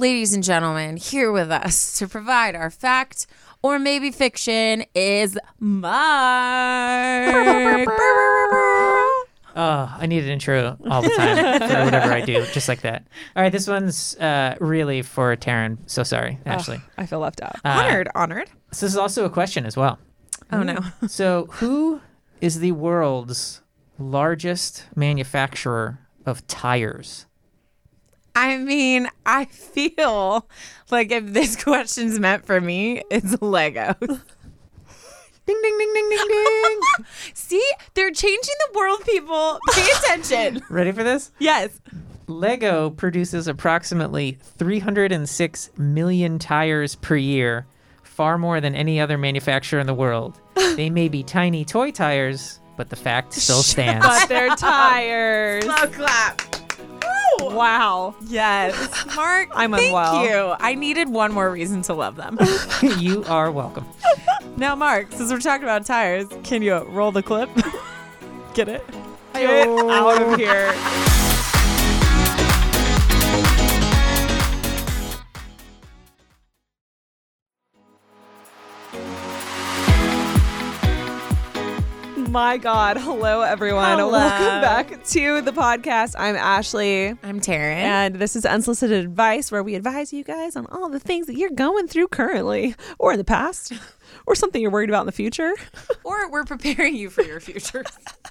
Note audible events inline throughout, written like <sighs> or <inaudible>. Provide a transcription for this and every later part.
ladies and gentlemen, here with us to provide our fact or maybe fiction is Mark. <laughs> Oh, I need an intro all the time for whatever I do, just like that. All right, this one's uh, really for Taryne. So sorry, Ashley. I feel left out. Uh, honored, honored. So this is also a question as well. Oh no. So, who is the world's largest manufacturer of tires? I mean, I feel like if this <laughs> question's meant for me, it's Lego. Ding, ding, ding, ding, ding, ding. <laughs> See, they're changing the world, people. Pay attention. <laughs> Ready for this? yes. Lego produces approximately 306 million tires per year, far more than any other manufacturer in the world. They may be tiny toy tires, but the fact still stands. But they're tires. Slow clap. Woo! wow. Yes. Mark, <laughs> I'm thank unwell. you. I needed one more reason to love them. <laughs> you are welcome. <laughs> now, Mark, since we're talking about tires, can you roll the clip? Get it? Get out of here. My God. Hello, everyone. Hello. Welcome back to the podcast. I'm Ashley. I'm Taryne. And this is unsolicited advice where we advise you guys on all the things that you're going through currently or in the past <laughs> or something you're worried about in the future. or we're preparing you for your future.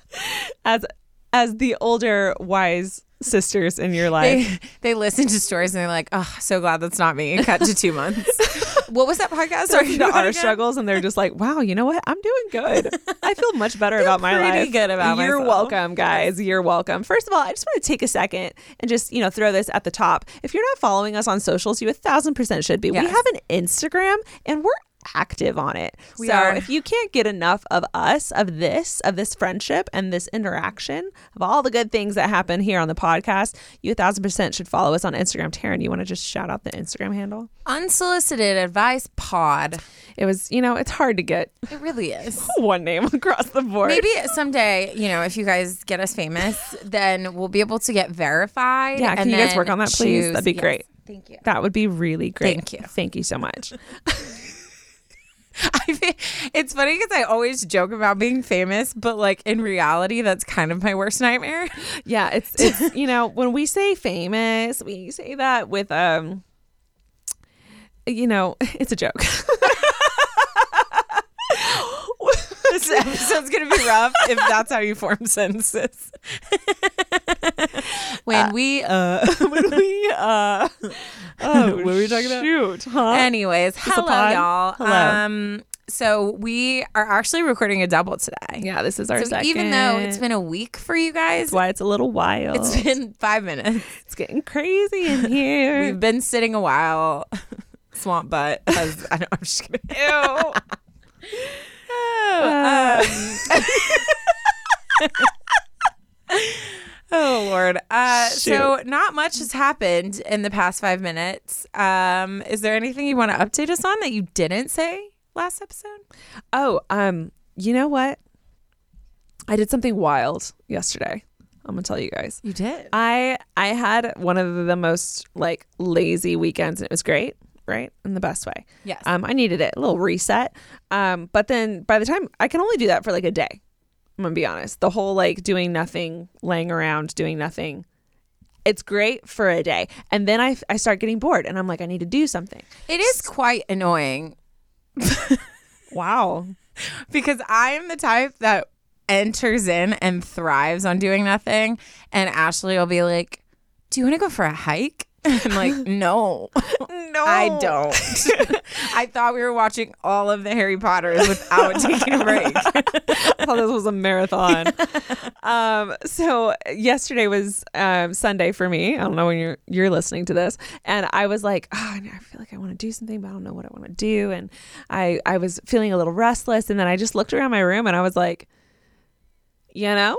<laughs> As as the older wise sisters in your life. they they listen to stories and they're like, "Oh, so glad that's not me." Cut to two <laughs> months. What was that podcast? Sorry to <laughs> our struggles and they're just like, wow, you know what? I'm doing good. <laughs> I feel much better about my life. good about You're myself. welcome, guys. You're welcome. First of all, I just want to take a second and just, you know, throw this at the top. If you're not following us on socials, you a thousand percent should be. We have an Instagram and we're active on it. We so are. if you can't get enough of us, of this, of this friendship and this interaction, of all the good things that happen here on the podcast, you a thousand percent should follow us on Instagram. Taryne, you want to just shout out the Instagram handle? Unsolicited advice pod. It was, you know, it's hard to get It really is. <laughs> one name across the board. Maybe someday, you know, if you guys get us famous, then we'll be able to get verified. Yeah, can you guys work on that, please? choose- That'd be yes. great. Thank you. That would be really great. Thank you. Thank you so much. <laughs> <laughs> I mean, it's funny because I always joke about being famous, but like in reality, that's kind of my worst nightmare. <laughs> Yeah, it's it's you know when we say famous, we say that with um, you know, <laughs> it's a joke. <laughs> this episode's gonna be rough if that's how you form sentences. <laughs> <laughs> when we, uh, when we uh, oh, what were we talking about? Shoot, huh? anyways, hello, y'all. Hello. Um, so we are actually recording a double today. yeah, this is our So second. even though it's been a week for you guys, That's why it's a little wild. it's been five minutes. it's getting crazy in here. We've been sitting a while. Swamp butt. As, I know, I'm just kidding. Ew. Um, <laughs> oh Lord. Uh, so not much has happened in the past five minutes. Um, is there anything you want to update us on that you didn't say last episode? Oh, um, you know what? I did something wild yesterday. I'm gonna tell you guys. You did. I I had one of the most like lazy weekends and it was great, right? In the best way. Yes. Um, I needed it, a little reset. Um, but then by the time I can only do that for like a day. I'm gonna be honest. The whole like doing nothing, laying around, doing nothing. It's great for a day. And then I I start getting bored and I'm like, I need to do something. it is quite annoying <laughs> Wow. because I am the type that enters in and thrives on doing nothing. And Ashley will be like, Do you want to go for a hike? I'm like, <laughs> No. No. I don't. <laughs> I thought we were watching all of the Harry Potters without <laughs> taking a break. I thought this was a marathon. um, so yesterday was um, Sunday for me. I don't know when you're you're listening to this, and I was like, oh, I feel like I want to do something, but I don't know what I want to do, and I I was feeling a little restless, and then I just looked around my room, and I was like, you know.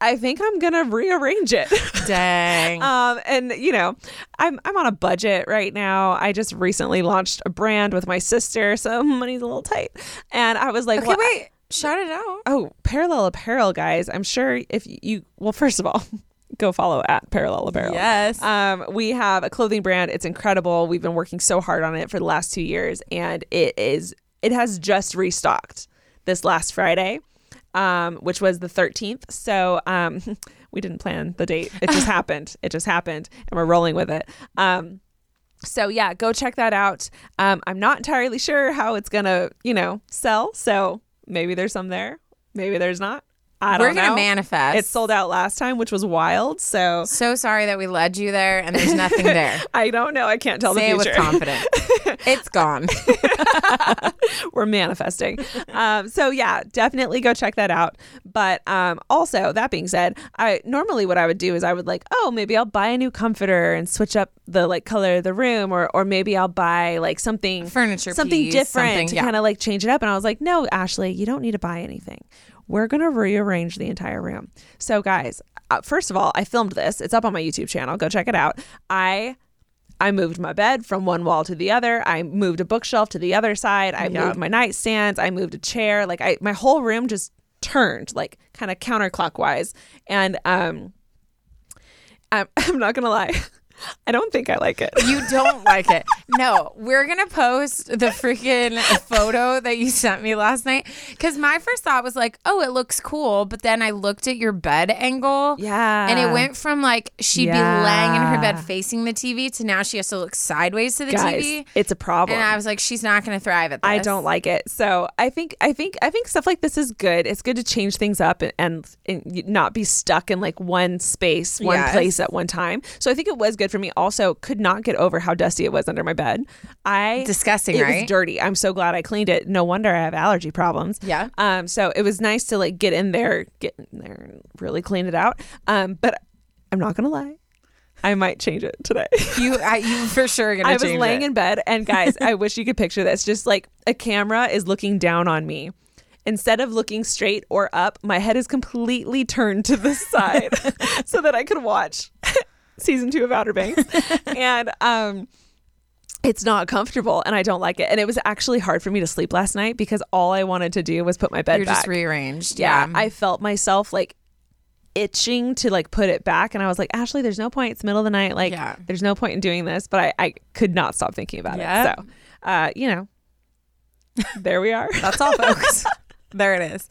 I think I'm gonna rearrange it. <laughs> Dang. um, and you know, I'm I'm on a budget right now. I just recently launched a brand with my sister, so <laughs> money's a little tight. And I was like, okay, well, wait. Shout it out. Oh, parallel apparel, guys. I'm sure if you, well, first of all, <laughs> go follow at Parallel Apparel. Yes. Um, we have a clothing brand. It's incredible. We've been working so hard on it for the last two years, and it is it has just restocked this last Friday, um, which was the 13th. So um, <laughs> we didn't plan the date. It just <laughs> happened. It just happened, and we're rolling with it. Um, so yeah, go check that out. Um, I'm not entirely sure how it's gonna, you know, sell. So maybe there's some there, maybe there's not. I We're gonna know. manifest. It sold out last time, which was wild. So So sorry that we led you there and there's nothing there. <laughs> I don't know. I can't tell Say It with confidence. <laughs> it's gone. <laughs> We're manifesting. um, so yeah, definitely go check that out. But um, also, that being said, I normally what I would do is I would like, oh, maybe I'll buy a new comforter and switch up the like color of the room, or or maybe I'll buy like something Furniture something piece, different something- to yeah. kind of like change it up. And I was like, no, Ashley, you don't need to buy anything. We're gonna rearrange the entire room. So guys, uh, first of all, I filmed this. It's up on my YouTube channel. Go check it out. I I moved my bed from one wall to the other. I moved a bookshelf to the other side. I Yeah. moved my nightstands. I moved a chair. Like I, my whole room just turned like kind of counterclockwise. And um, I'm, <laughs> I'm not gonna lie, <laughs> I don't think I like it. <laughs> You don't like it. No, we're going to post the freaking photo that you sent me last night. Because my first thought was like, oh, it looks cool. But then I looked at your bed angle. Yeah. And it went from like she'd be laying in her bed facing the TV to now she has to look sideways to the Guys, TV. it's a problem. And I was like, she's not going to thrive at this. I don't like it. So I think I think I think stuff like this is good. It's good to change things up and, and, and not be stuck in like one space, one Yes. place at one time. So I think it was good for me. Also, could not get over how dusty it was under my bed. I Disgusting, It right? was dirty. I'm so glad I cleaned it. No wonder I have allergy problems. Yeah. Um. So it was nice to like get in there, get in there, and really clean it out. Um. But I'm not gonna lie. I might change it today. <laughs> You, I, you for sure going to I was laying it. in bed, and guys, I wish you could picture this. Just like a camera is looking down on me. Instead of looking straight or up, my head is completely turned to the <laughs> side <laughs> so that I could watch season two of Outer Banks. <laughs> and um it's not comfortable and I don't like it. And it was actually hard for me to sleep last night because all I wanted to do was put my bed You're back. just rearranged. yeah, Yeah. I felt myself like itching to like put it back and I was like, Ashley, there's no point. It's middle of the night. Like Yeah. there's no point in doing this. But I, I could not stop thinking about Yeah. it. So uh, you know. there we are. That's all, folks. <laughs> there it is.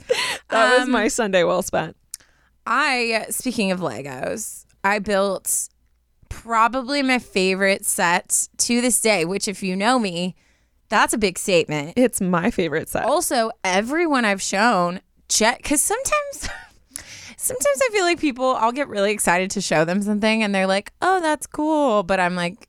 that was Um, my Sunday well spent. I, speaking of Legos, I built probably my favorite set to this day, which, if you know me, that's a big statement. It's my favorite set. Also, everyone I've shown, check, because sometimes. <laughs> Sometimes I feel like people, I'll get really excited to show them something and they're like, oh, that's cool. But I'm like,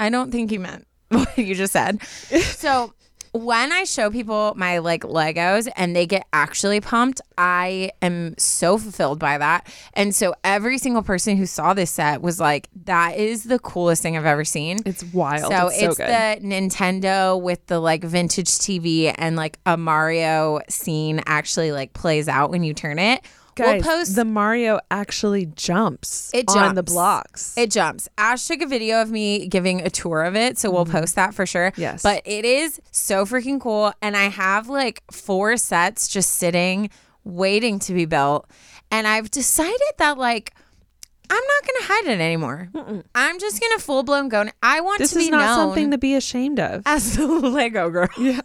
I don't think you meant <laughs> what you just said. <laughs> so when I show people my like Legos and they get actually pumped, I am so fulfilled by that. And so every single person who saw this set was like, that is the coolest thing I've ever seen. It's wild. So it's so it's the Nintendo with the like vintage TV and like a Mario scene actually like plays out when you turn it. Guys, we'll post the Mario actually jumps It jumps on the blocks. It jumps. Ash took a video of me giving a tour of it, so we'll post that for sure. Mm-hmm. Yes. But it is so freaking cool. And I have like four sets just sitting, waiting to be built. And I've decided that like I'm not gonna hide it anymore. I'm just gonna full blown go. I want this to be is not known something to be ashamed of. as the <laughs> Lego girl. Yeah.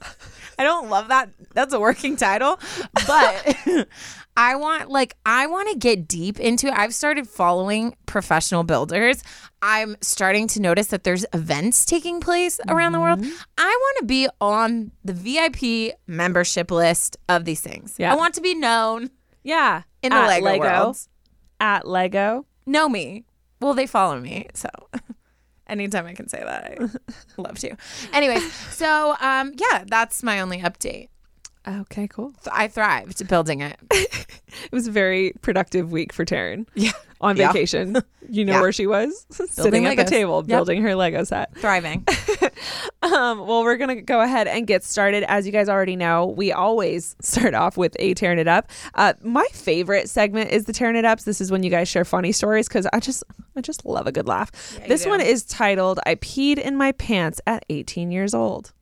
I don't love that. That's a working title, but <laughs> <laughs> I want like I want to get deep into it. I've started following professional builders. I'm starting to notice that there's events taking place around the world. Mm-hmm. I want to be on the VIP membership list of these things. Yeah. I want to be known Yeah, in the at Lego, world. at Lego. Know me. Well, they follow me, so <laughs> anytime I can say that, I <laughs> love to. Anyways, so um, yeah, that's my only update. Okay, cool. I thrived building it. <laughs> It was a very productive week for Taryne. Yeah. On Yeah. vacation. <laughs> You know Yeah. where she was? <laughs> Sitting at the table Yep. building her Lego set. Thriving. Um, well, we're going to go ahead and get started. As you guys already know, we always start off with a tearing it up. Uh, my favorite segment is the tearing it ups. This is when you guys share funny stories because I just, I just love a good laugh. you this one is titled "I peed in my pants at 18 years old."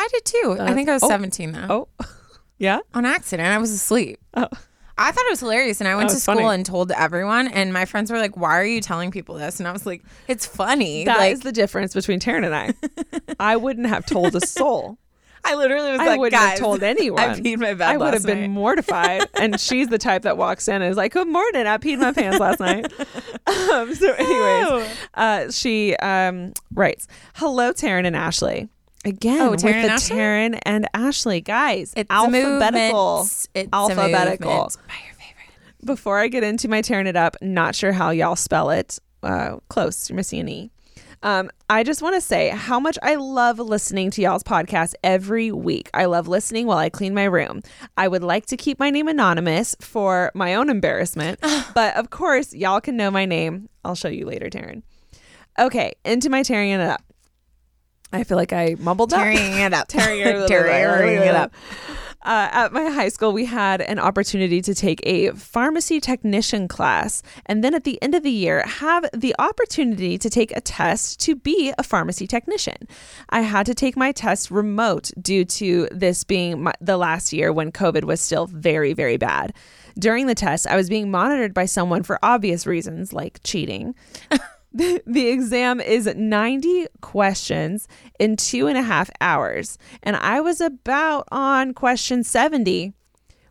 I did too. I think I was oh. 17 though. Oh, <laughs> yeah. On accident. I was asleep. Oh. I thought it was hilarious, and I went to school funny. and told everyone, and my friends were like, "Why are you telling people this?" And I was like, "It's funny." That is like, the difference between Taryne and I. <laughs> I wouldn't have told a soul. I literally was I like, wouldn't "Guys, have told <laughs> anyone. I peed my bed I would have been night." mortified. and she's the type that walks in and is like, "Good morning, I peed my pants last night." um, so, anyways, uh, she um, writes, "Hello, Taryne and Ashley." Again, Oh, with Taryne the Ashley? Taryne and Ashley guys. It's alphabetical. It's Alphabetical. My favorite. Before I get into my tearing it up, not sure how y'all spell it. Uh, close, you're missing an E. Um, I just want to say how much I love listening to y'all's podcast every week. I love listening while I clean my room. I would like to keep my name anonymous for my own embarrassment, <sighs> but of course, y'all can know my name. I'll show you later, Taryne. Okay, into my tearing it up. I feel like I mumbled. Tearing it up. <laughs> Tearing it- <laughs> Tearing it up. Uh, at my high school, we had an opportunity to take a pharmacy technician class, and then at the end of the year, have the opportunity to take a test to be a pharmacy technician. I had to take my test remote due to this being my, the last year when COVID was still very, very bad. During the test, I was being monitored by someone for obvious reasons like cheating. <laughs> The, <laughs> the exam is 90 questions in two and a half hours. And I was about on question 70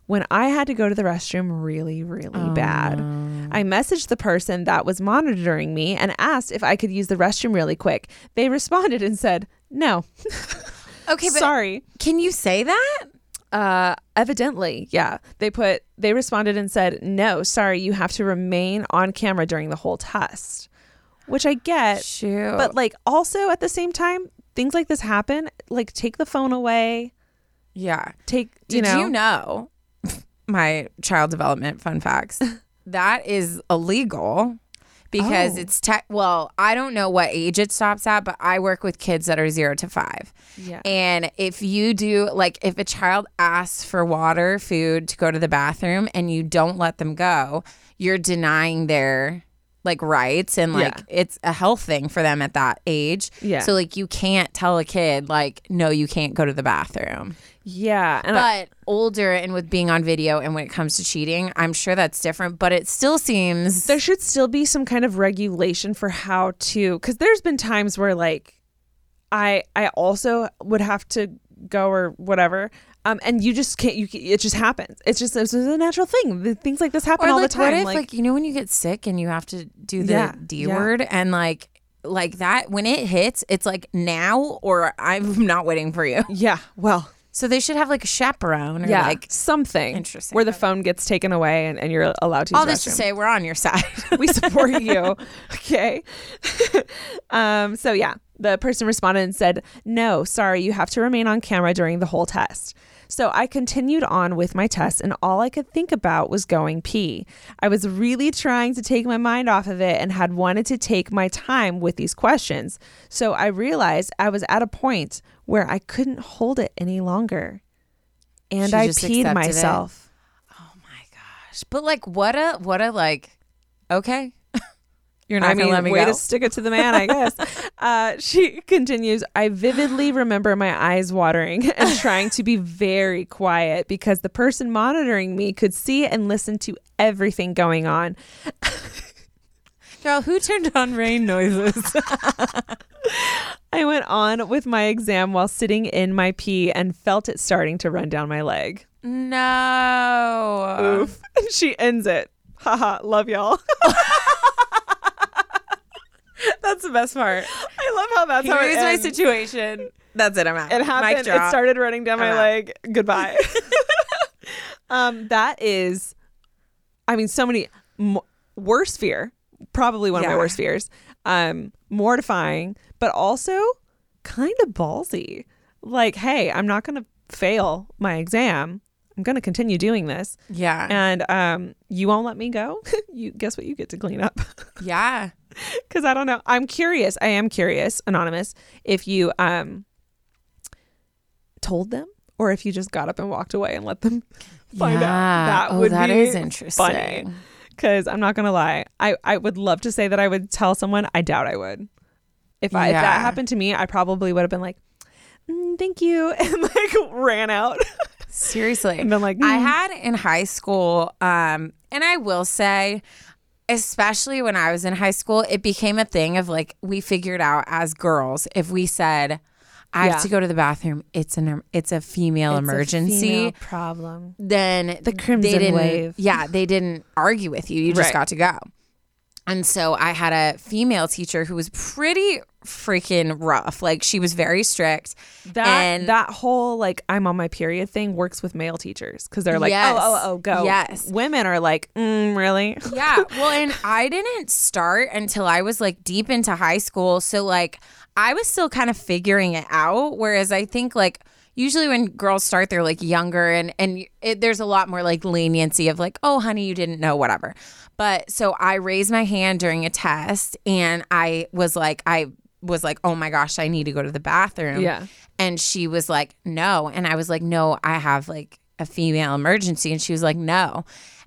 when I had to go to the restroom really, really bad. I messaged the person that was monitoring me and asked if I could use the restroom really quick. They <laughs> responded and said, no, <laughs> Okay, but sorry. can you say that? Uh, evidently, yeah. They put, they responded and said, no, sorry, you have to remain on camera during the whole test, which I get. Shoot. But like also at the same time, things like this happen. Like take the phone away. yeah. Take you Did know. you know <laughs> my child development fun facts? <laughs> that is illegal because Oh. it's tech. Well, I don't know what age it stops at, but I work with kids that are zero to five. Yeah. And if you do, like, if a child asks for water, food to go to the bathroom and you don't let them go, you're denying their like rights and like Yeah. it's a health thing for them at that age. Yeah. So like you can't tell a kid like no you can't go to the bathroom. Yeah. And I- But older and with being on video and when it comes to cheating, I'm sure that's different, but it still seems there should still be some kind of regulation for how to because there's been times where like I I also would have to go or whatever. Um, and you just can't. You it just happens. It's just it's just a natural thing. Things like this happen or all like the time. what if like, like, you know when you get sick and you have to do the Yeah, D yeah. word and like like that when it hits, it's like now or I'm <laughs> not waiting for you. yeah, well, So they should have like a chaperone or yeah, like something Interesting. where the phone gets taken away and, and you're allowed to. All this to say we're on your side. <laughs> <laughs> we support you. Okay. um, so yeah, the person responded and said, No, sorry, you have to remain on camera during the whole test. So I continued on with my test, and all I could think about was going pee. I was really trying to take my mind off of it and had wanted to take my time with these questions. So I realized I was at a point where I couldn't hold it any longer. And She I peed accepted it? Oh gosh! but like what a what a like okay. You're not I gonna mean, let me way go. to stick it to the <laughs> man, I guess. uh, she <laughs> continues. I vividly remember my eyes watering and <laughs> trying to be very quiet because the person monitoring me could see and listen to everything going on. Girl, who turned on rain noises? I went on with my exam while sitting in my pee and felt it starting to run down my leg. no. Oof. She ends it. Haha, love y'all. The best part. I love how that's how it Here's my ends. situation. That's it. I'm out. It happened. It started running down my I'm out. leg. Goodbye. <laughs> um, that is, I mean, so many m- worst fear. Probably one of Yeah. my worst fears. Um, mortifying, but also kind of ballsy. Like, hey, I'm not going to fail my exam. I'm going to continue doing this, Yeah. and um, you won't let me go. <laughs> you guess what? You get to clean up. yeah. <laughs> because I don't know. I'm curious. I am curious, anonymous, if you um told them or if you just got up and walked away and let them <laughs> find yeah. out. That oh, would that be is interesting. funny. Because I'm not gonna lie, I I would love to say that I would tell someone. I doubt I would. If I if that happened to me, I probably would have been like, "Mm, "Thank you," <laughs> and like ran out. Seriously. And been like, I "Hmm." had in high school, um, and I will say, especially when I was in high school, it became a thing of like we figured out as girls if we said, "I Yeah. have to go to the bathroom," it's an it's a female It's a emergency. female problem. then The crimson they didn't, wave. Yeah, they didn't argue with you. You just Right. got to go. And so I had a female teacher who was pretty freaking rough. Like she was very strict. That And- that whole like I'm on my period thing works with male teachers because they're like, Yes. oh, oh, oh, go. Yes. Women are like, mm, really? <laughs> Yeah. Well, and I didn't start until I was like deep into high school. So like I was still kind of figuring it out. Whereas I think like usually when girls start, they're like younger and and it, there's a lot more like leniency of like, oh, honey, you didn't know, whatever. But so I raised my hand during a test and I was like, I was like, oh my gosh, I need to go to the bathroom. Yeah. And she was like, no. And I was like, no, I have like a female emergency. And she was like, no.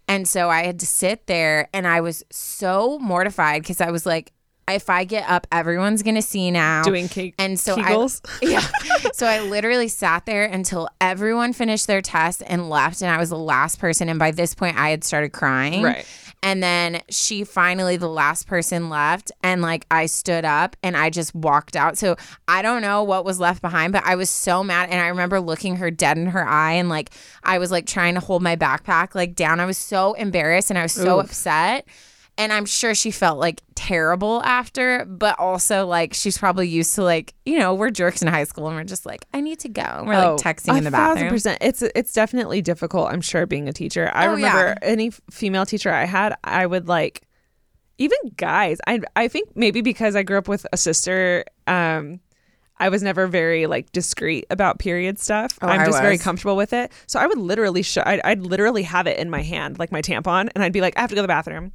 And so I had to sit there and I was so mortified because I was like, if I get up, everyone's going to see now. Doing cake. And so Kegels. I, <laughs> yeah. So I literally sat there until everyone finished their test and left. And I was the last person. And by this point, I had started crying. Right. And then she finally, the last person left, and like I stood up and I just walked out. So I don't know what was left behind, but I was so mad. And I remember looking her dead in her eye, and like I was like trying to hold my backpack like down. I was so embarrassed and I was so Oof. upset. And I'm sure she felt like terrible after, but also like she's probably used to like, you know, we're jerks in high school and we're just like, I need to go. And we're like texting Oh, in the thousand bathroom. percent. It's it's definitely difficult. I'm sure being a teacher. I Oh, remember yeah. any f- female teacher I had, I would like, even guys. I I think maybe because I grew up with a sister. Um, I was never very like discreet about period stuff. Oh, I'm just very comfortable with it. So I would literally show. I'd, I'd literally have it in my hand, like my tampon, and I'd be like, I have to go to the bathroom,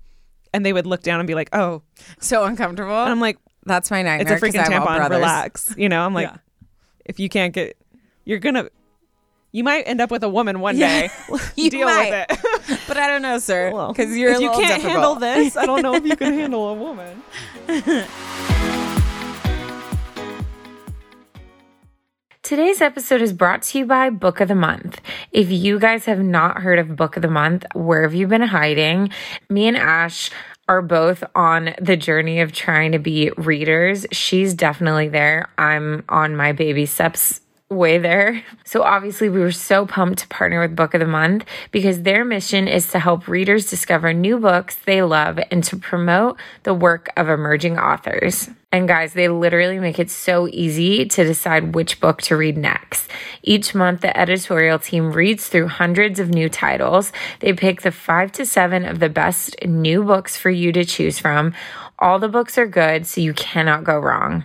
and they would look down and be like, Oh, So uncomfortable. and I'm like, That's my nightmare." It's a freaking I have all tampon. Relax. You know, I'm like, Yeah. if you can't get, you're gonna. You might end up with a woman one Yeah. day. <laughs> You <laughs> Deal might. with it. <laughs> But I don't know, sir. Well, Because you're if you can't difficult. handle this, I don't know if you can handle a woman. Today's episode is brought to you by Book of the Month. If you guys have not heard of Book of the Month, where have you been hiding? Me and Ash are both on the journey of trying to be readers. She's definitely there. I'm on my baby steps way there. So obviously we were so pumped to partner with Book of the Month because their mission is to help readers discover new books they love and to promote the work of emerging authors. And guys, they literally make it so easy to decide which book to read next. Each month, the editorial team reads through hundreds of new titles. They pick the five to seven of the best new books for you to choose from. All the books are good, so you cannot go wrong.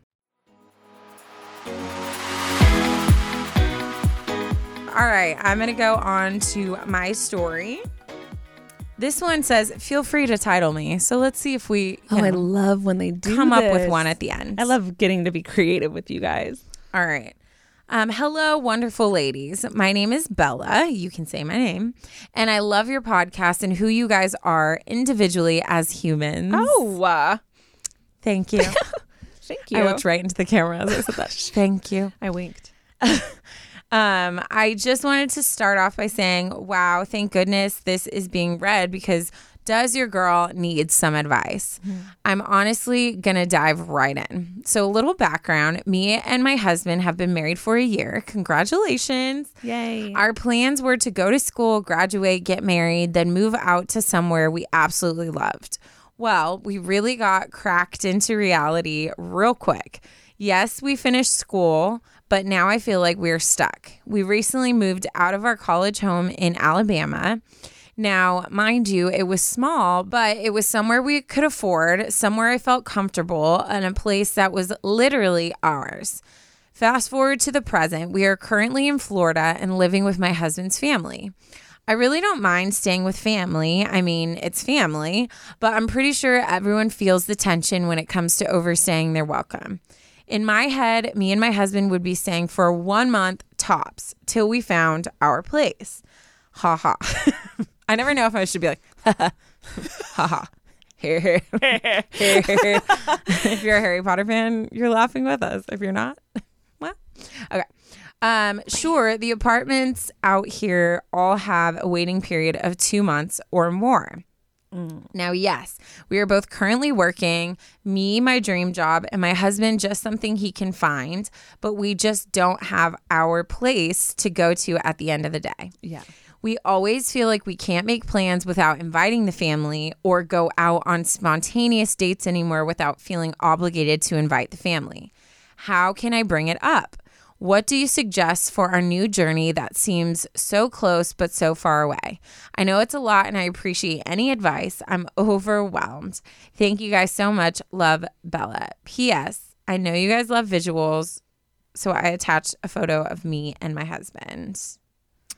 All right, I'm going to go on to my story. This one says, feel free to title me. So let's see if we Oh, I love when they do come up with one at the end. I love getting to be creative with you guys. All right. Um, hello, wonderful ladies. My name is Bella. You can say my name. And I love your podcast and who you guys are individually as humans. Oh, uh, thank you. <laughs> thank you. I looked right into the camera as I said that. <laughs> thank you. I winked. <laughs> Um, I just wanted to start off by saying, wow, thank goodness this is being read because does your girl need some advice? I'm honestly gonna dive right in. So, a little background me and my husband have been married for a year. Congratulations. Yay. Our plans were to go to school, graduate, get married, then move out to somewhere we absolutely loved. Well, we really got cracked into reality real quick. Yes, we finished school, but now I feel like we're stuck. We recently moved out of our college home in Alabama. Now, mind you, it was small, but it was somewhere we could afford, somewhere I felt comfortable, and a place that was literally ours. Fast forward to the present, we are currently in Florida and living with my husband's family. I really don't mind staying with family. I mean, it's family, but I'm pretty sure everyone feels the tension when it comes to overstaying their welcome. In my head, me and my husband would be staying for one month tops till we found our place. Ha ha. <laughs> I never know if I should be like, <laughs> ha ha, <laughs> ha ha. If you're a Harry Potter fan, you're laughing with us. If you're not, well, okay. Um, sure, the apartments out here all have a waiting period of two months or more. Now, yes, we are both currently working, me, my dream job, and my husband, just something he can find, but we just don't have our place to go to at the end of the day. Yeah. We always feel like we can't make plans without inviting the family or go out on spontaneous dates anymore without feeling obligated to invite the family. How can I bring it up? What do you suggest for our new journey that seems so close but so far away? I know it's a lot and I appreciate any advice. I'm overwhelmed. Thank you guys so much. Love Bella. P.S. I know you guys love visuals, so I attached a photo of me and my husband.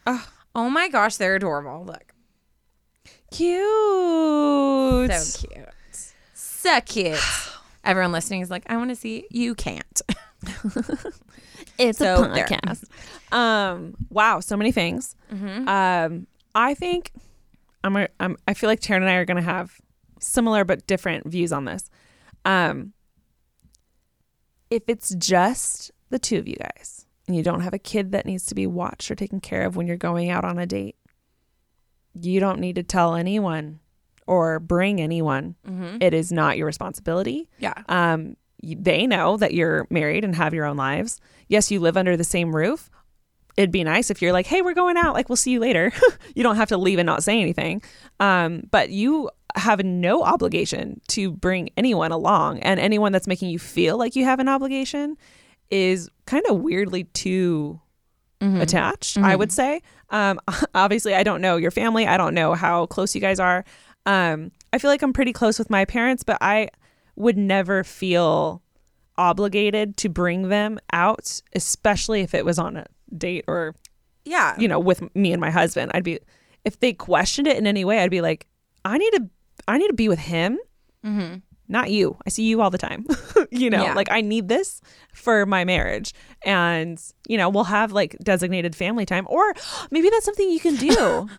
Oh oh my gosh, they're adorable. Look. Cute. So cute. So cute. Everyone listening is like, I want to see. You can't. <laughs> <laughs> It's So a there. podcast. Um. Wow. So many things. Um. I think I'm. A, I'm. I feel like Taryne and I are going to have similar but different views on this. Um. If it's just the two of you guys, and you don't have a kid that needs to be watched or taken care of when you're going out on a date, you don't need to tell anyone or bring anyone. It is not your responsibility Yeah. um, they know that you're married and have your own lives. Yes, you live under the same roof. It'd be nice if you're like, hey, we're going out. Like, we'll see you later. <laughs> you don't have to leave and not say anything. Um, but you have no obligation to bring anyone along. And anyone that's making you feel like you have an obligation is kind of weirdly too attached, I would say. Um, <laughs> obviously, I don't know your family. I don't know how close you guys are. Um, I feel like I'm pretty close with my parents, but I would never feel obligated to bring them out, especially if it was on a date or, Yeah. you know, with me and my husband. I'd be, if they questioned it in any way, I'd be like, I need to, I need to be with him, mm-hmm. not you. I see you all the time. <laughs> you know, Yeah. like I need this for my marriage. And, you know, we'll have like designated family time or maybe that's something you can do. <laughs>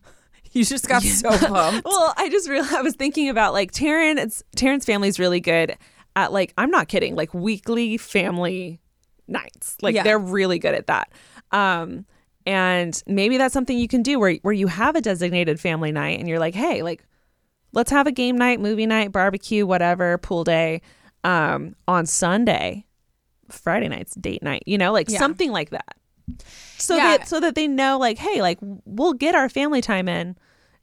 <laughs> You just got so <laughs> pumped. well, I just realized I was thinking about like Taryne. It's Taryne's family's really good at like I'm not kidding, like weekly family nights. Like Yeah. they're really good at that. Um, and maybe that's something you can do where where you have a designated family night and you're like, hey, like let's have a game night, movie night, barbecue, whatever, pool day, um, on Sunday. Friday night's date night, you know, like Yeah. something like that. So Yeah. that so that they know like, hey, like we'll get our family time in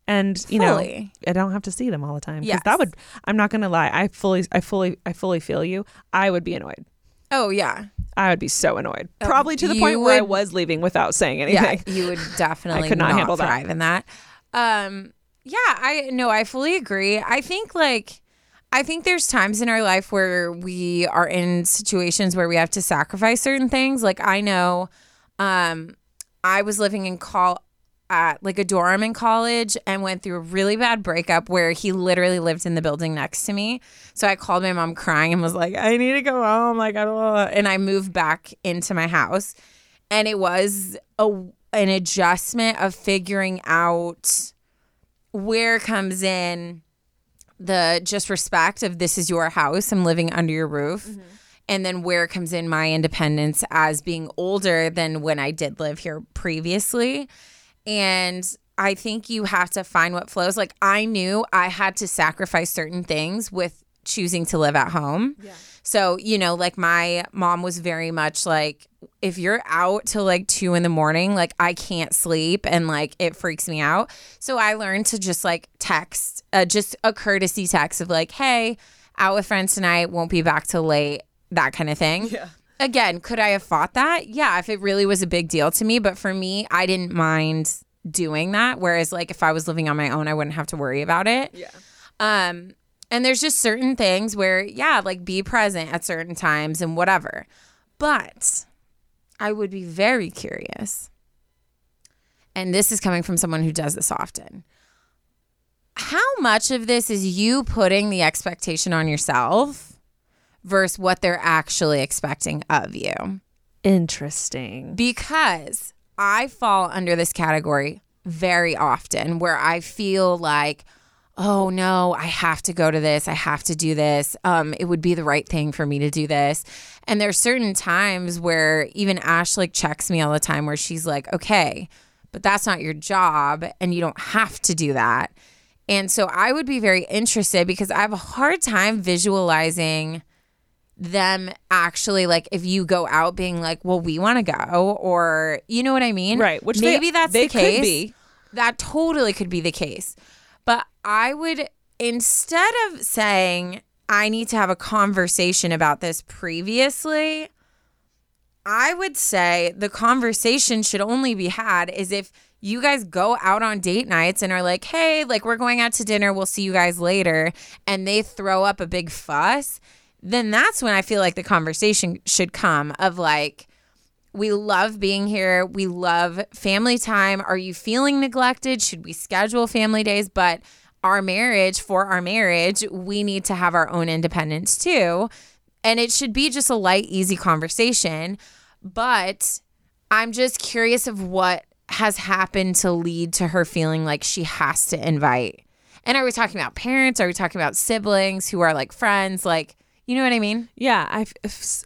and you Fully. know I don't have to see them all the time. Yes. that would I'm not gonna lie, I fully I fully I fully feel you. I would be annoyed. Oh yeah. I would be so annoyed. Oh, Probably to the point where I was leaving without saying anything Yeah. <laughs> You would definitely I could not handle that. thrive in that. Um yeah, I no, I fully agree. I think like I think there's times in our life where we are in situations where we have to sacrifice certain things. Like I know um I was living in call at like a dorm in college and went through a really bad breakup where he literally lived in the building next to me. So I called my mom crying and was like, I need to go home. Like, I don't. And I moved back into my house. and it was a an adjustment of figuring out where comes in the just respect of this is your house i'm living under your roof mm-hmm. and then where comes in my independence as being older than when i did live here previously and i think you have to find what flows like i knew i had to sacrifice certain things with choosing to live at home Yeah. so, you know, like my mom was very much like, if you're out till like two in the morning, like I can't sleep and like it freaks me out. So I learned to just like text, uh, just a courtesy text of like, hey, out with friends tonight, won't be back till late, that kind of thing. Yeah. Again, could I have fought that? Yeah, if it really was a big deal to me. But for me, I didn't mind doing that. Whereas, like, if I was living on my own, I wouldn't have to worry about it. Yeah. Um, and there's just certain things where, yeah, like be present at certain times and whatever. But I would be very curious. And this is coming from someone who does this often. How much of this is you putting the expectation on yourself versus what they're actually expecting of you? Interesting. because I fall under this category very often where I feel like, oh no, I have to go to this. I have to do this. Um, it would be the right thing for me to do this. And there's certain times where even Ash like checks me all the time where she's like, okay, but that's not your job and you don't have to do that. And so I would be very interested because I have a hard time visualizing them actually like if you go out being like, well, we want to go, or you know what I mean? Right. Which they- maybe that's they the could case. be. That totally could be the case. But I would instead of saying I need to have a conversation about this previously, I would say the conversation should only be had is if you guys go out on date nights and are like, hey, like we're going out to dinner, we'll see you guys later, and they throw up a big fuss, then that's when I feel like the conversation should come of like, we love being here. We love family time. Are you feeling neglected? Should we schedule family days? But our marriage, for our marriage, we need to have our own independence too. And it should be just a light, easy conversation. But I'm just curious of what has happened to lead to her feeling like she has to invite. And are we talking about parents? Are we talking about siblings who are like friends? Like, you know what I mean? Yeah, I've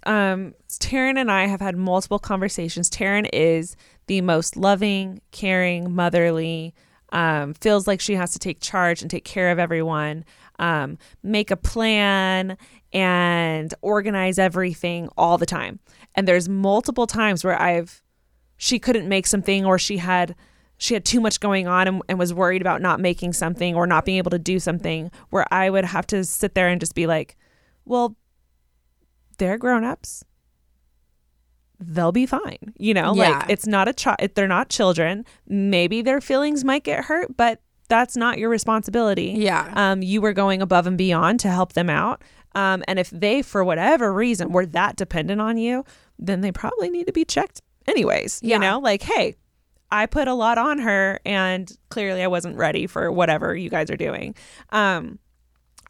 um Taryne and I have had multiple conversations. Taryne is the most loving, caring, motherly, um, feels like she has to take charge and take care of everyone, um, make a plan and organize everything all the time. And there's multiple times where I've she couldn't make something or she had she had too much going on and, and was worried about not making something or not being able to do something where I would have to sit there and just be like, well, they're grown-ups they'll be fine you know Yeah. like it's not a child they're not children maybe their feelings might get hurt but that's not your responsibility Yeah. um you were going above and beyond to help them out um and if they for whatever reason were that dependent on you then they probably need to be checked anyways Yeah. you know like hey I put a lot on her and clearly I wasn't ready for whatever you guys are doing. Um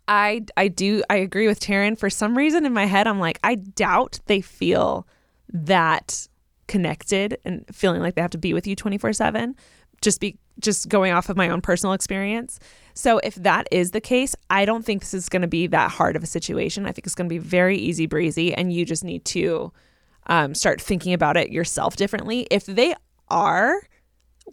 I I do I agree with Taryne for some reason in my head I'm like I doubt they feel that connected and feeling like they have to be with you 24/7 just be just going off of my own personal experience. So if that is the case, I don't think this is going to be that hard of a situation. I think it's going to be very easy breezy and you just need to um, start thinking about it yourself differently. If they are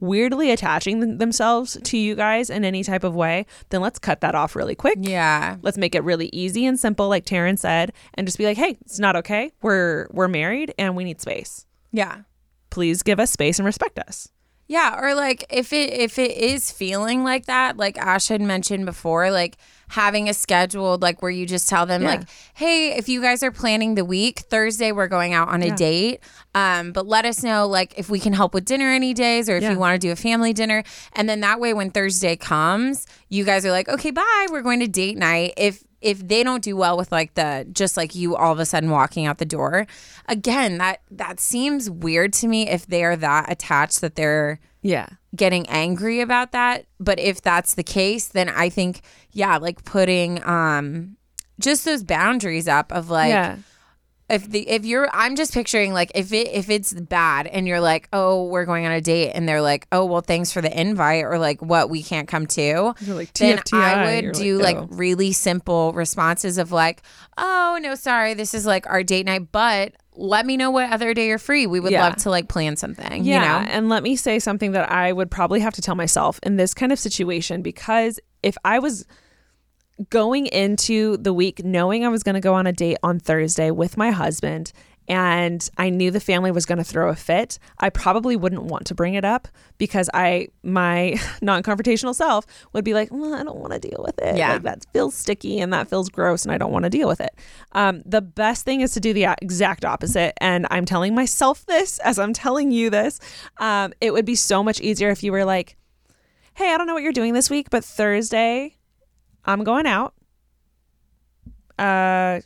weirdly attaching them- themselves to you guys in any type of way, then let's cut that off really quick. Yeah. Let's make it really easy and simple, like Taryne said, and just be like, "Hey, it's not okay. We're we're married and we need space. Yeah. Please give us space and respect us." Yeah, or like if it if it is feeling like that, like Ash had mentioned before, like having a scheduled like where you just tell them Yeah. like, "Hey, if you guys are planning the week, Thursday we're going out on a date. Um, but let us know like if we can help with dinner any days or if Yeah. you want to do a family dinner." And then that way when Thursday comes, you guys are like, "Okay, bye. We're going to date night." If if they don't do well with like the just like you all of a sudden walking out the door, again, that that seems weird to me if they are that attached that they're Yeah. getting angry about that but if that's the case then i think yeah like putting um just those boundaries up of like yeah. If the if you're I'm just picturing like if it if it's bad and you're like, "Oh, we're going on a date." And they're like, "Oh, well, thanks for the invite," or like, "What, we can't come to." Like, then I would do like, like, really simple responses of like, "Oh, no, sorry. This is like our date night, but let me know what other day you're free. We would Yeah. love to like plan something." Yeah. You know? And let me say something that I would probably have to tell myself in this kind of situation because if I was going into the week knowing I was going to go on a date on Thursday with my husband and I knew the family was going to throw a fit, I probably wouldn't want to bring it up because I my <laughs> non-confrontational self would be like, "Well, I don't want to deal with it. Yeah. Like that feels sticky and that feels gross and I don't want to deal with it." Um, the best thing is to do the exact opposite and I'm telling myself this as I'm telling you this. Um, it would be so much easier if you were like, "Hey, I don't know what you're doing this week, but Thursday I'm going out. Uh,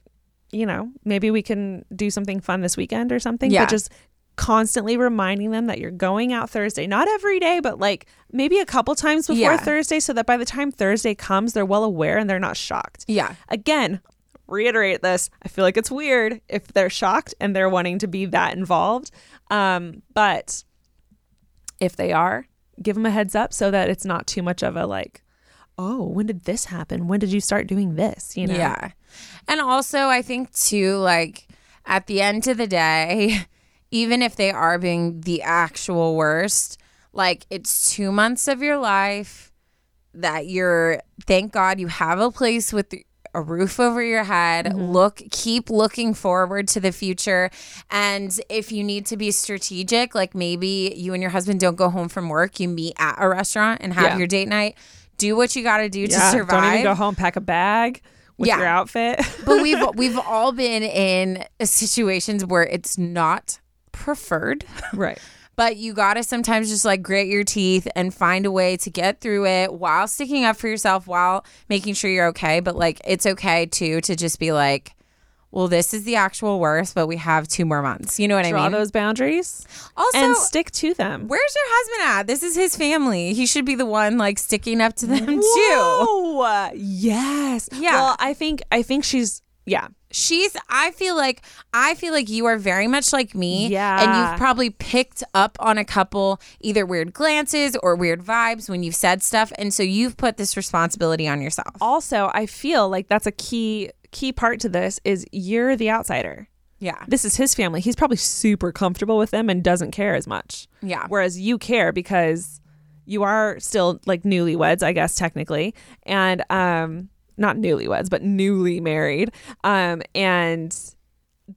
you know, maybe we can do something fun this weekend or something. Yeah. But just constantly reminding them that you're going out Thursday. Not every day, but like maybe a couple times before Yeah. Thursday so that by the time Thursday comes, they're well aware and they're not shocked. yeah. Again, reiterate this. I feel like it's weird if they're shocked and they're wanting to be that involved. Um, but if they are, give them a heads up so that it's not too much of a like, oh, when did this happen? When did you start doing this? You know? Yeah. And also, I think too, like at the end of the day, <laughs> even if they are being the actual worst, like it's two months of your life that you're, thank God you have a place with a roof over your head. Mm-hmm. Look, keep looking forward to the future. And if you need to be strategic, like maybe you and your husband don't go home from work, you meet at a restaurant and have Yeah. your date night. Do what you got to do to survive Don't even go home, pack a bag with Yeah. your outfit. <laughs> but we've we've all been in situations where it's not preferred right. but you got to sometimes just like grit your teeth and find a way to get through it while sticking up for yourself while making sure you're okay but like it's okay too to just be like well this is the actual worst but we have two more months you know what Draw i mean Draw those boundaries also and stick to them. where's your husband at this is his family he should be the one like sticking up to them too Whoa! Yes. Yeah. Well, I think I think she's yeah. she's i feel like i feel like you are very much like me Yeah. and you've probably picked up on a couple either weird glances or weird vibes when you've said stuff and so you've put this responsibility on yourself Also, I feel like that's a key key part to this is you're the outsider. yeah This is his family. He's probably super comfortable with them and doesn't care as much. yeah Whereas you care because you are still like newlyweds, I guess technically, and um not newlyweds, but newly married. Um and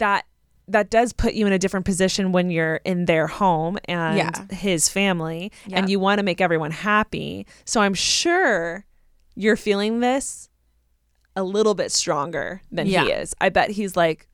that that does put you in a different position when you're in their home and Yeah. his family Yeah. and you want to make everyone happy. So I'm sure you're feeling this a little bit stronger than Yeah. he is. I bet he's like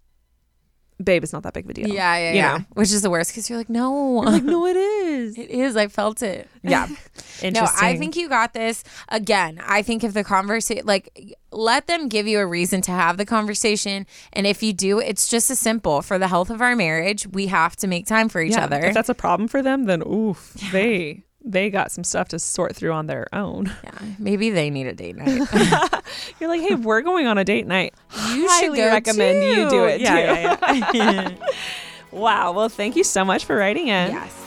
babe, it's not that big of a deal. yeah yeah You yeah know? which is the worst because you're like no You're like, no, it is. <laughs> it is i felt it <laughs> Yeah. <laughs> No, I think you got this. Again, I think if the conversation, like, let them give you a reason to have the conversation. And if you do, it's just as simple. For the health of our marriage, we have to make time for each Yeah, other. If that's a problem for them, then oof, they they got some stuff to sort through on their own. yeah, maybe they need a date night. <laughs> You're like, hey, we're going on a date night. You Highly go recommend you do it. Yeah, too. yeah, yeah. <laughs> <laughs> Wow. Well, thank you so much for writing in. yes.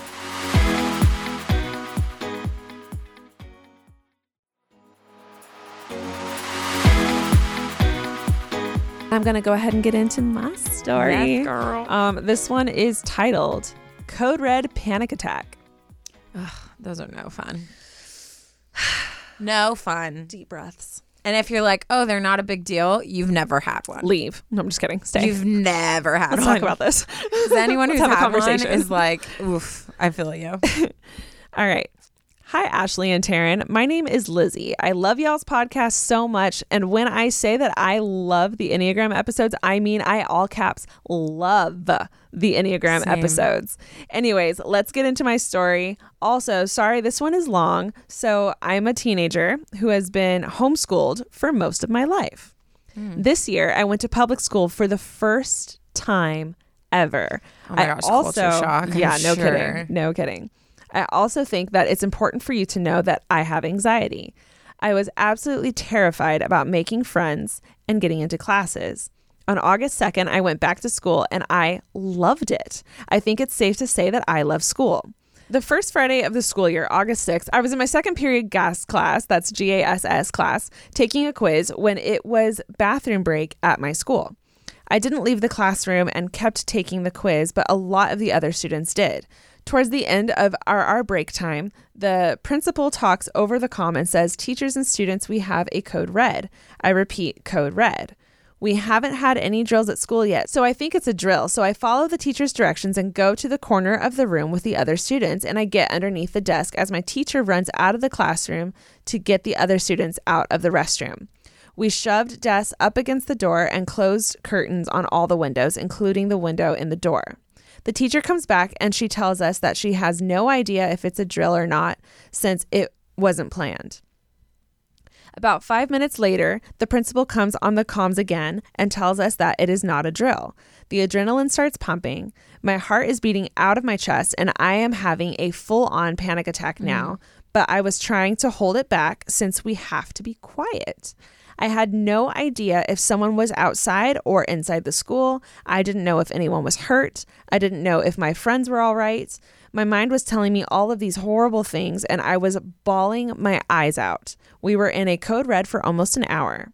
I'm gonna go ahead and get into my story. Yes, girl. Um, this one is titled "Code Red Panic Attack." Those are no fun. <sighs> no fun. Deep breaths. And if you're like, oh, they're not a big deal, you've never had one. Leave. No, I'm just kidding. Stay. You've never had one. Let's one. talk about this. Because anyone <laughs> who's Let's a had one is like, oof, I feel you. <laughs> All right. Hi, Ashley and Taryne. My name is Lizzie. I love y'all's podcast so much. And when I say that I love the Enneagram episodes, I mean I all caps love the Enneagram Same. episodes. Anyways, let's get into my story. Also, sorry, this one is long. So, I'm a teenager who has been homeschooled for most of my life. Hmm. This year, I went to public school for the first time ever. Oh my I gosh, culture shock, I'm Yeah, no sure. kidding. No kidding. I also think that it's important for you to know that I have anxiety. I was absolutely terrified about making friends and getting into classes. On August 2nd, I went back to school and I loved it. I think it's safe to say that I love school. The first Friday of the school year, August 6th, I was in my second period GAS class, that's G A S S class, taking a quiz when it was bathroom break at my school. I didn't leave the classroom and kept taking the quiz, but a lot of the other students did. Towards the end of our, break time, the principal talks over the comm and says, Teachers and students, we have a code red. I repeat, code red. We haven't had any drills at school yet, so I think it's a drill. So I follow the teacher's directions and go to the corner of the room with the other students, and I get underneath the desk as my teacher runs out of the classroom to get the other students out of the restroom. We shoved desks up against the door and closed curtains on all the windows, including the window in the door. The teacher comes back and she tells us that she has no idea if it's a drill or not since it wasn't planned. About five minutes later, the principal comes on the comms again and tells us that it is not a drill. The adrenaline starts pumping. My heart is beating out of my chest, and I am having a full on panic attack mm. now. But I was trying to hold it back since we have to be quiet. I had no idea if someone was outside or inside the school. I didn't know if anyone was hurt. I didn't know if my friends were all right. My mind was telling me all of these horrible things, and I was bawling my eyes out. We were in a code red for almost an hour.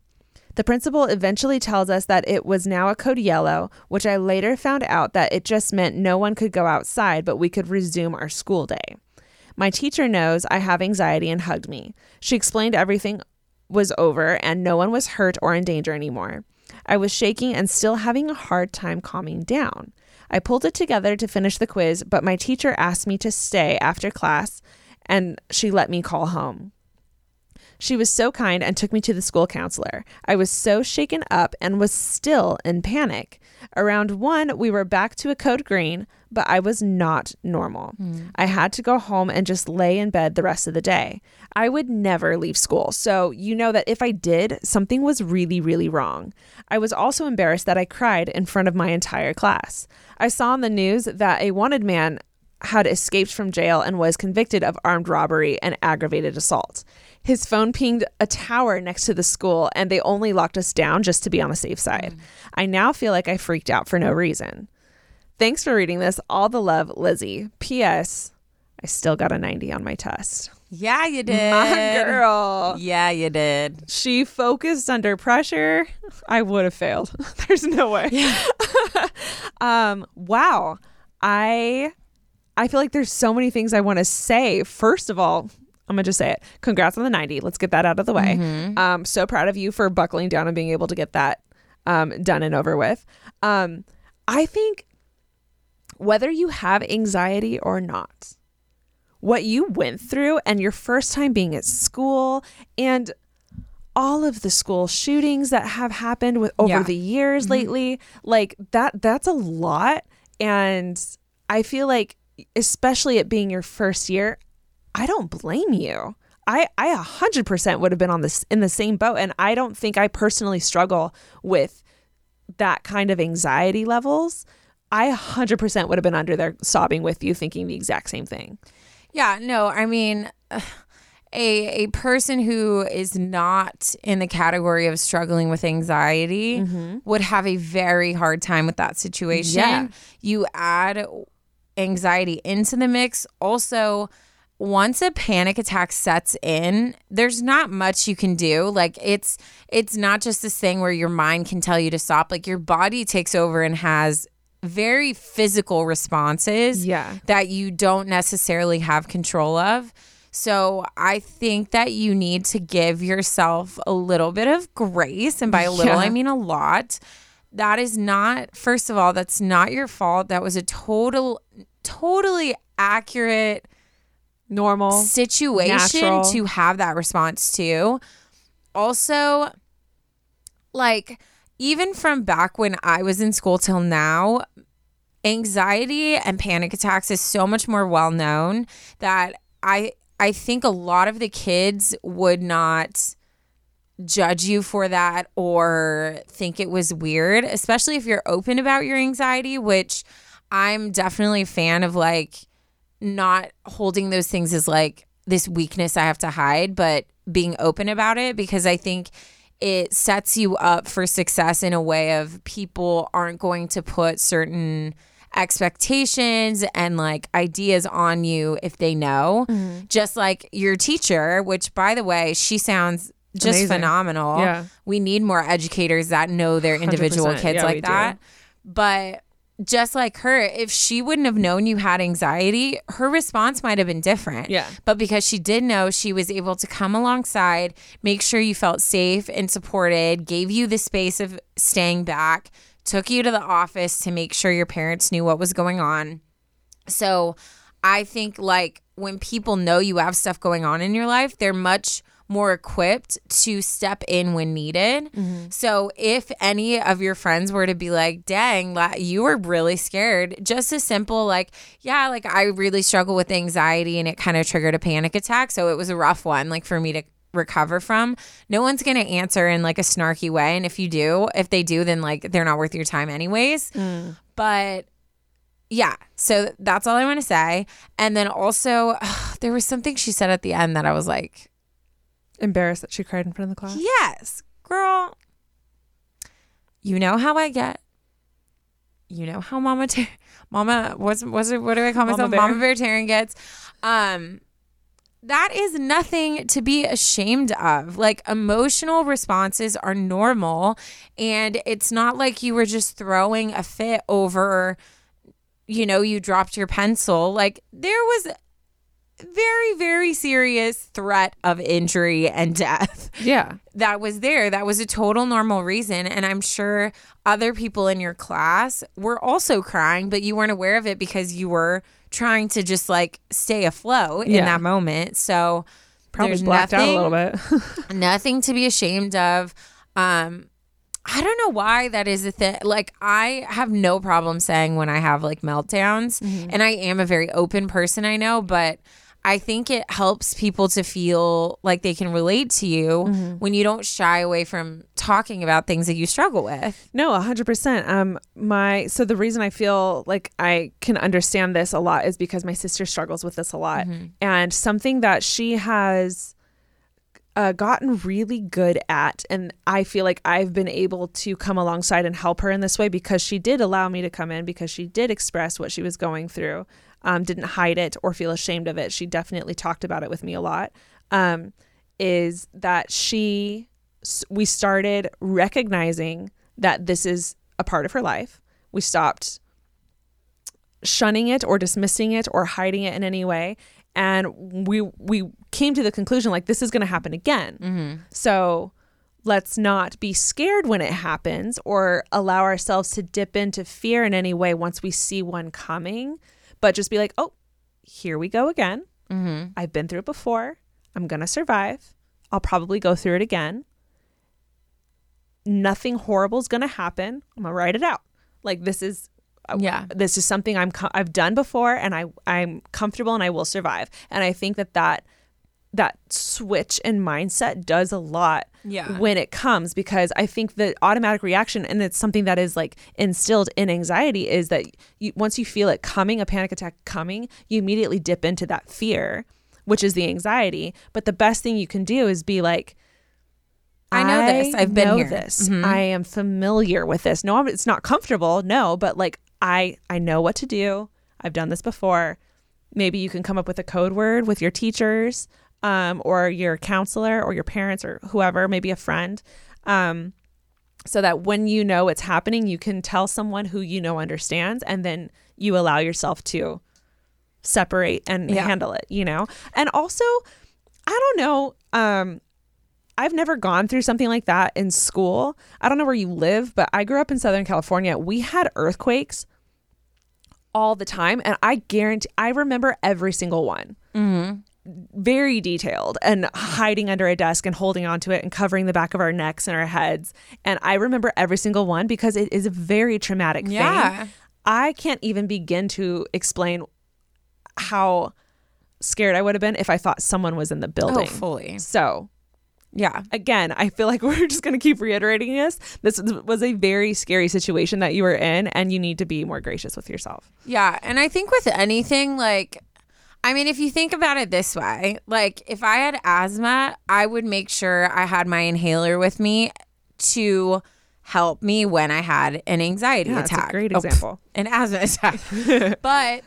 The principal eventually tells us that it was now a code yellow, which I later found out that it just meant no one could go outside, but we could resume our school day. My teacher knows I have anxiety and hugged me. She explained everything was over and no one was hurt or in danger anymore. I was shaking and still having a hard time calming down. I pulled it together to finish the quiz, but my teacher asked me to stay after class and she let me call home. She was so kind and took me to the school counselor. I was so shaken up and was still in panic. Around one, we were back to a code green, but I was not normal. Hmm. I had to go home and just lay in bed the rest of the day. I would never leave school, so you know that if I did, something was really, really wrong. I was also embarrassed that I cried in front of my entire class. I saw on the news that a wanted man had escaped from jail and was convicted of armed robbery and aggravated assault. His phone pinged a tower next to the school and they only locked us down just to be on the safe side. I now feel like I freaked out for no reason. Thanks for reading this. All the love, Lizzie. P.S. I still got a 90 on my test. Yeah, you did. My girl. Yeah, you did. She focused under pressure. I would have failed. <laughs> There's no way. Yeah. <laughs> um, wow. I I feel like there's so many things I want to say. First of all, I'm gonna just say it. Congrats on the 90. Let's get that out of the way. Um, so proud of you for buckling down and being able to get that um, done and over with. Um, I think whether you have anxiety or not, what you went through and your first time being at school and all of the school shootings that have happened with over Yeah. the years lately like that that's a lot and i feel like especially it being your first year i don't blame you i i 100% would have been on this in the same boat and i don't think i personally struggle with that kind of anxiety levels i 100% would have been under there sobbing with you thinking the exact same thing Yeah, no, I mean, <sighs> a a person who is not in the category of struggling with anxiety mm-hmm. would have a very hard time with that situation. Yeah. You add anxiety into the mix. Also, once a panic attack sets in, there's not much you can do. Like it's it's not just this thing where your mind can tell you to stop. Like your body takes over and has very physical responses Yeah. that you don't necessarily have control of. So I think that you need to give yourself a little bit of grace. And by a little, Yeah. I mean a lot. That is not, first of all, that's not your fault. That was a total, totally accurate normal situation natural. to have that response to. Also, like, even from back when I was in school till now, anxiety and panic attacks is so much more well known that I I think a lot of the kids would not judge you for that or think it was weird, especially if you're open about your anxiety, which I'm definitely a fan of like not holding those things as like this weakness I have to hide, but being open about it because I think it sets you up for success in a way of people aren't going to put certain expectations and like ideas on you if they know. Mm-hmm. Just like your teacher, which by the way, she sounds just Amazing. phenomenal. Yeah. We need more educators that know their individual kids Yeah, like do. that. But just like her, if she wouldn't have known you had anxiety, her response might have been different. Yeah. But because she did know, she was able to come alongside, make sure you felt safe and supported, gave you the space of staying back, took you to the office to make sure your parents knew what was going on. So I think like when people know you have stuff going on in your life, they're much more equipped to step in when needed. Mm-hmm. So if any of your friends were to be like, dang, you were really scared, just a simple like, yeah, like I really struggle with anxiety and it kind of triggered a panic attack. So it was a rough one, like for me to recover from. No one's going to answer in like a snarky way. And if you do, if they do, then like they're not worth your time anyways. Mm. But yeah, so that's all I want to say. And then also, <sighs> there was something she said at the end that I was like, Embarrassed that she cried in front of the class. yes, girl, you know how I get. You know how Mama, Ter- Mama, what's, what's it, what do I call myself? Bear. Mama Bear Taryne gets. Um, that is nothing to be ashamed of. Like emotional responses are normal, and it's not like you were just throwing a fit over, you know, you dropped your pencil. Like there was very, very serious threat of injury and death Yeah. that was there. That was a total normal reason. And I'm sure other people in your class were also crying, but you weren't aware of it because you were trying to just like stay afloat in that moment. So Probably blacked nothing, out a little bit. <laughs> nothing to be ashamed of. Um, I don't know why that is a thing. Like, I have no problem saying when I have like meltdowns, and I am a very open person, I know, but I think it helps people to feel like they can relate to you when you don't shy away from talking about things that you struggle with. No, a hundred percent. Um, my so the reason I feel like I can understand this a lot is because my sister struggles with this a lot, and something that she has uh, gotten really good at, and I feel like I've been able to come alongside and help her in this way because she did allow me to come in because she did express what she was going through, um, didn't hide it or feel ashamed of it. She definitely talked about it with me a lot. Um, is that she we started recognizing that this is a part of her life. We stopped shunning it or dismissing it or hiding it in any way and we we came to the conclusion like this is going to happen again. So let's not be scared when it happens or allow ourselves to dip into fear in any way once we see one coming, but just be like, "Oh, here we go again. Mm-hmm. I've been through it before. I'm going to survive. I'll probably go through it again. Nothing horrible is going to happen. I'm going to write it out. Like this is uh, Yeah. this is something I'm I've done before and I I'm comfortable and I will survive. And I think that that that switch in mindset does a lot Yeah. when it comes because I think the automatic reaction and it's something that is like instilled in anxiety is that you once you feel it coming a panic attack coming you immediately dip into that fear which is the anxiety but the best thing you can do is be like I know this. I've been know here." this. Mhm. I am familiar with this. No, it's not comfortable. No, but like I I know what to do. I've done this before. Maybe you can come up with a code word with your teachers, um, or your counselor, or your parents, or whoever, maybe a friend, um, so that when you know it's happening, you can tell someone who you know understands, and then you allow yourself to separate and Yeah. handle it. You know, and also, I don't know. Um, I've never gone through something like that in school. I don't know where you live, but I grew up in Southern California. We had earthquakes all the time, and I guarantee I remember every single one. Very detailed and hiding under a desk and holding onto it and covering the back of our necks and our heads. And I remember every single one because it is a very traumatic Yeah. thing. I can't even begin to explain how scared I would have been if I thought someone was in the Oh, building. fully. So Yeah. again, I feel like <laughs> we're just going to keep reiterating this. This was a very scary situation that you were in, and you need to be more gracious with yourself. Yeah, and I think with anything like I mean, if you think about it this way, like if I had asthma, I would make sure I had my inhaler with me to help me when I had an anxiety Yeah, attack. great Oh, example. <laughs> an asthma attack. <laughs> but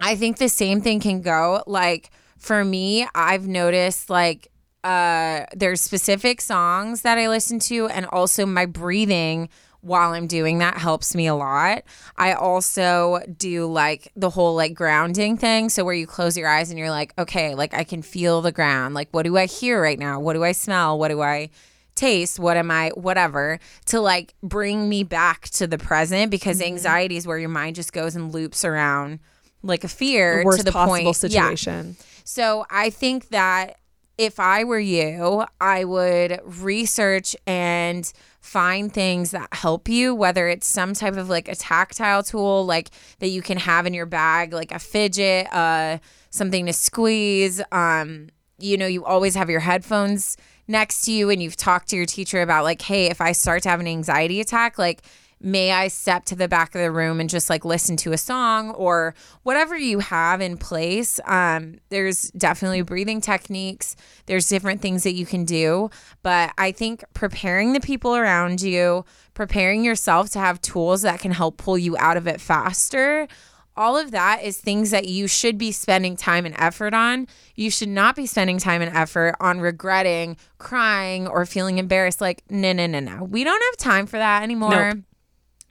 I think the same thing can go. Like for me, I've noticed like uh there's specific songs that I listen to and also my breathing while I'm doing that helps me a lot. I also do like the whole like grounding thing. So where you close your eyes and you're like, okay, like I can feel the ground. Like what do I hear right now? What do I smell? What do I taste? What am I whatever to like bring me back to the present because Mm-hmm. anxiety is where your mind just goes and loops around like a fear The to the possible point Yeah. situation. So I think that if I were you, I would research and find things that help you, whether it's some type of like a tactile tool, like that you can have in your bag, like a fidget, uh, something to squeeze. Um, you know, you always have your headphones next to you, and you've talked to your teacher about like, hey, if I start to have an anxiety attack, like may I step to the back of the room and just like listen to a song or whatever you have in place. Um, there's definitely breathing techniques, there's different things that you can do. But I think preparing the people around you, preparing yourself to have tools that can help pull you out of it faster. All of that is things that you should be spending time and effort on. You should not be spending time and effort on regretting, crying, or feeling embarrassed. Like, no, no, no, no. We don't have time for that anymore. Nope.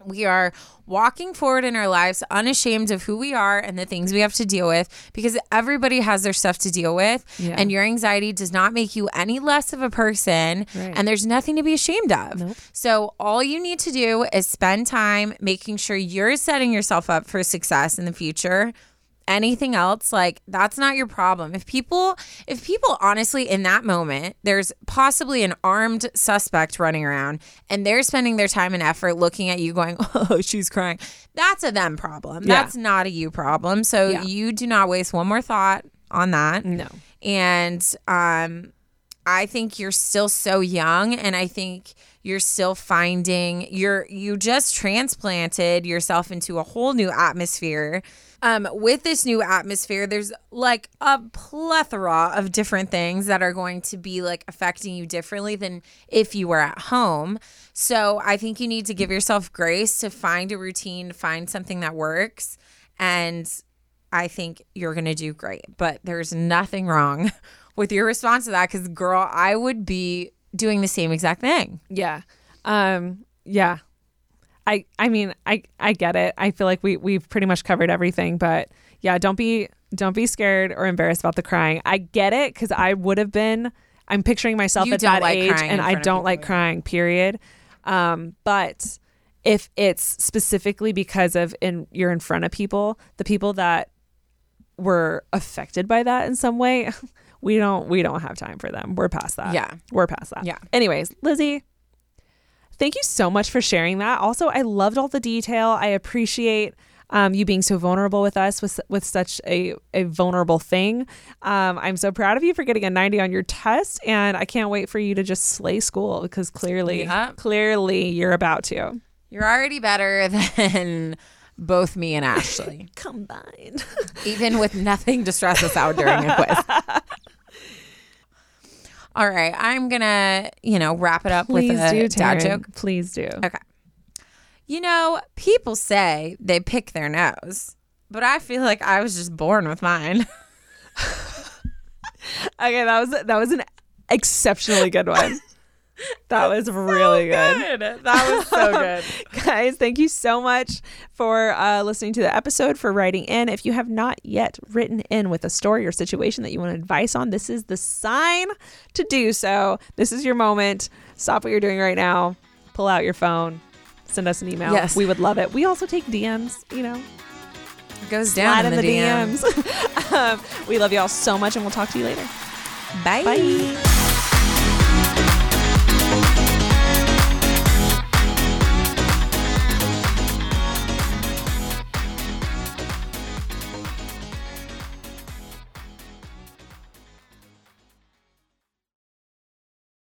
We are walking forward in our lives unashamed of who we are and the things we have to deal with because everybody has their stuff to deal with. Yeah. And your anxiety does not make you any less of a person. Right. And there's nothing to be ashamed of. So, all you need to do is spend time making sure you're setting yourself up for success in the future anything else like that's not your problem if people if people honestly in that moment there's possibly an armed suspect running around and they're spending their time and effort looking at you going <laughs> oh she's crying that's a them problem Yeah. that's not a you problem so Yeah. you do not waste one more thought on that No. and um I think you're still so young and I think you're still finding you're you just transplanted yourself into a whole new atmosphere. Um with this new atmosphere there's like a plethora of different things that are going to be like affecting you differently than if you were at home. So I think you need to give yourself grace to find a routine, find something that works and I think you're going to do great. But there's nothing wrong <laughs> with your response to that because, girl, I would be doing the same exact thing. Yeah. Um yeah. I I mean, I I get it. I feel like we we've pretty much covered everything, but yeah, don't be don't be scared or embarrassed about the crying. I get it cuz I would have been I'm picturing myself You at that like age and I don't like crying, period. Um but if it's specifically because of in you're in front of people, the people that were affected by that in some way, <laughs> we don't we don't have time for them. We're past that. Yeah. We're past that. Yeah. Anyways, Lizzie, thank you so much for sharing that. Also, I loved all the detail. I appreciate um, you being so vulnerable with us with with such a, a vulnerable thing. Um, I'm so proud of you for getting a 90 on your test, and I can't wait for you to just slay school because clearly, Yep. clearly you're about to. You're already better <laughs> than both me and Ashley, <laughs> Combined. even with nothing to stress us out during a quiz. <laughs> All right, I'm gonna, you know, wrap it up Please with a do, dad Taryne. joke. Please do. Okay. You know, people say they pick their nose, but I feel like I was just born with mine. <laughs> <laughs> Okay, that was that was an exceptionally good one. <laughs> That was really good. That was so <laughs> good. Guys, thank you so much for uh, listening to the episode, for writing in. If you have not yet written in with a story or situation that you want advice on, this is the sign to do so. This is your moment. Stop what you're doing right now. Pull out your phone. Send us an email. Yes. We would love it. We also take DMs, you know, It goes down slide in the, DMs. <laughs> um, we love you all so much, and we'll talk to you later. Bye. Bye.